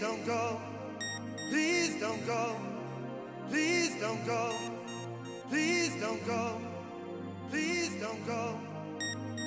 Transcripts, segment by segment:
don't go. Please don't go. Please don't go. Please don't go. Please don't go.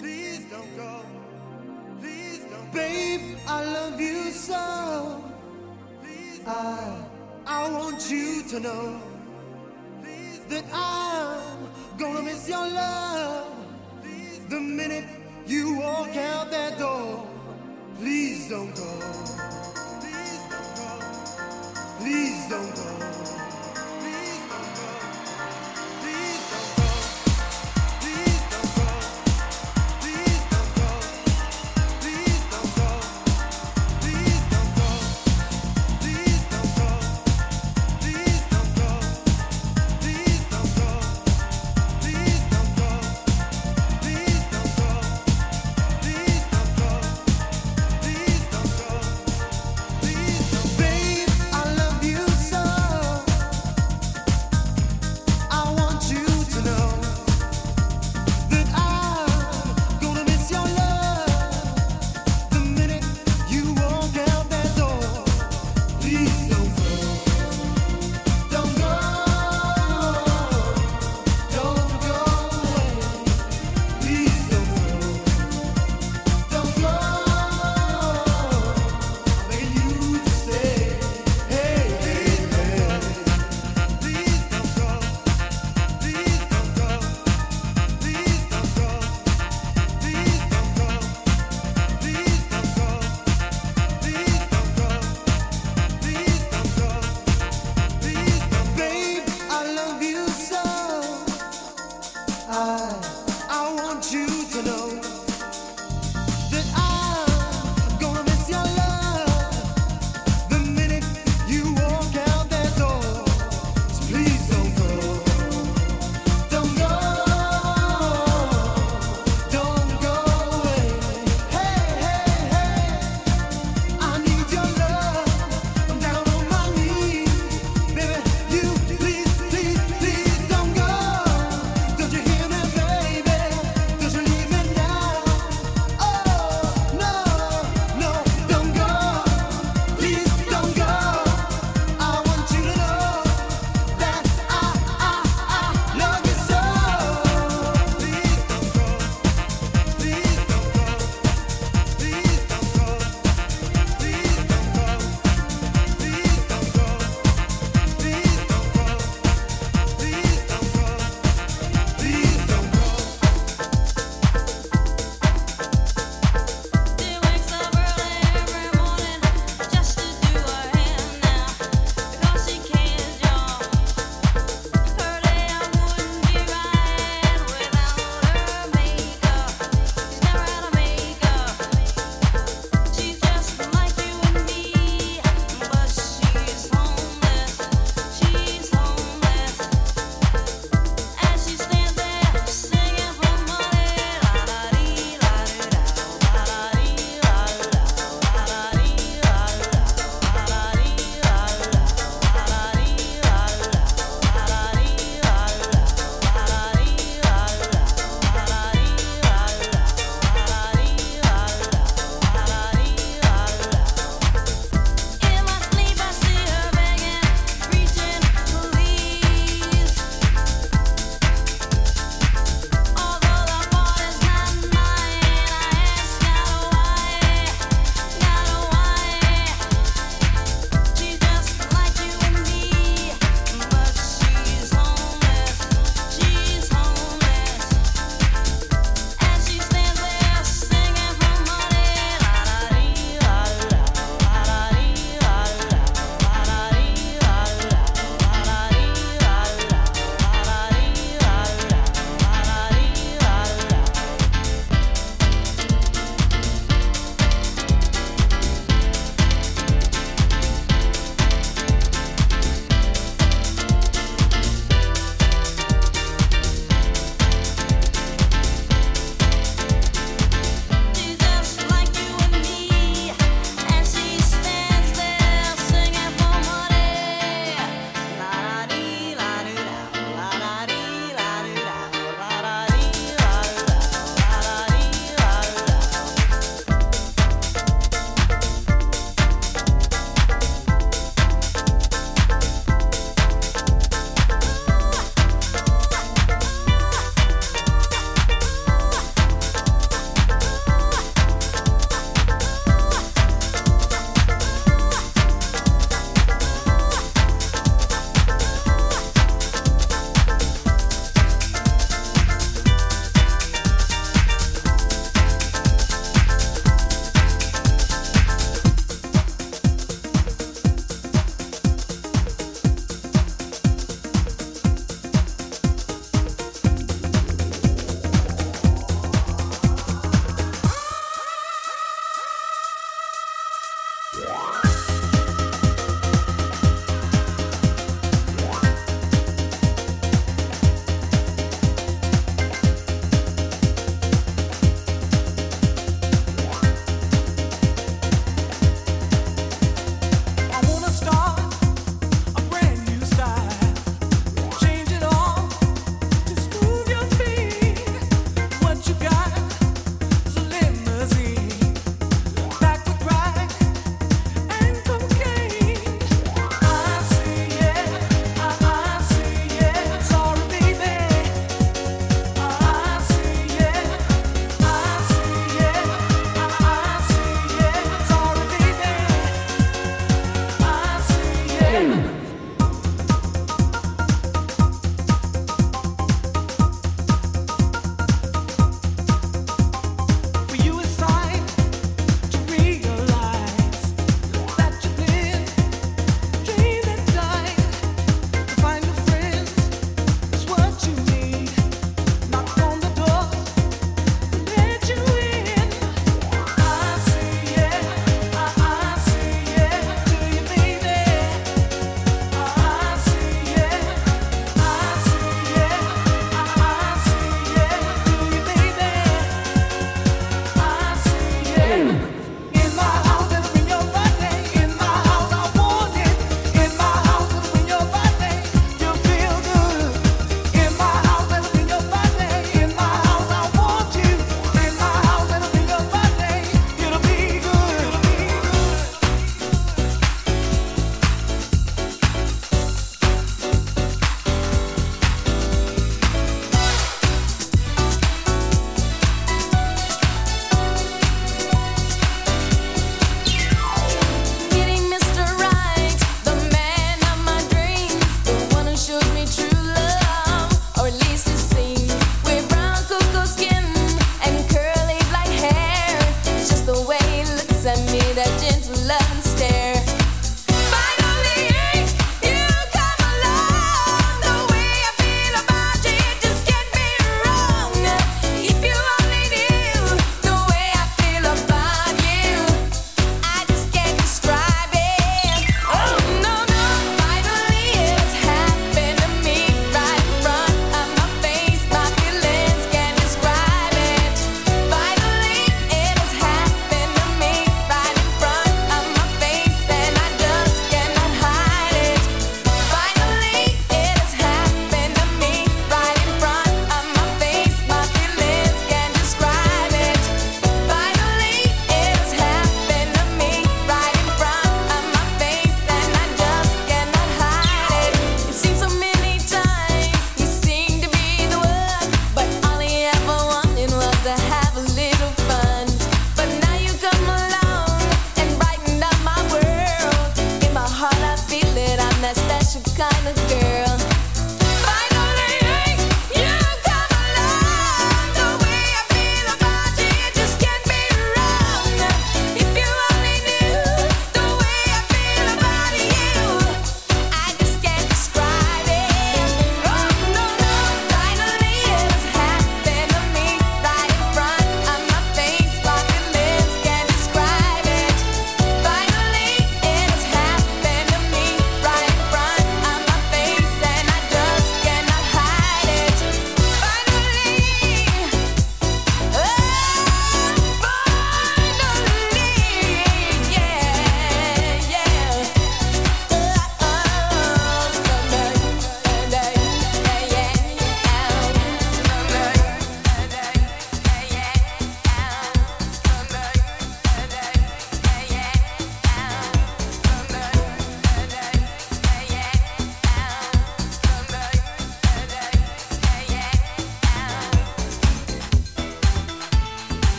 Please don't go. Please don't go. Babe, I love you so. I, I want you to know that I'm gonna miss your love the minute you walk out that door. Please don't go. Please don't go.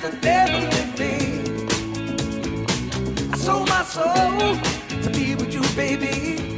the devil in me. I sold my soul to be with you, baby.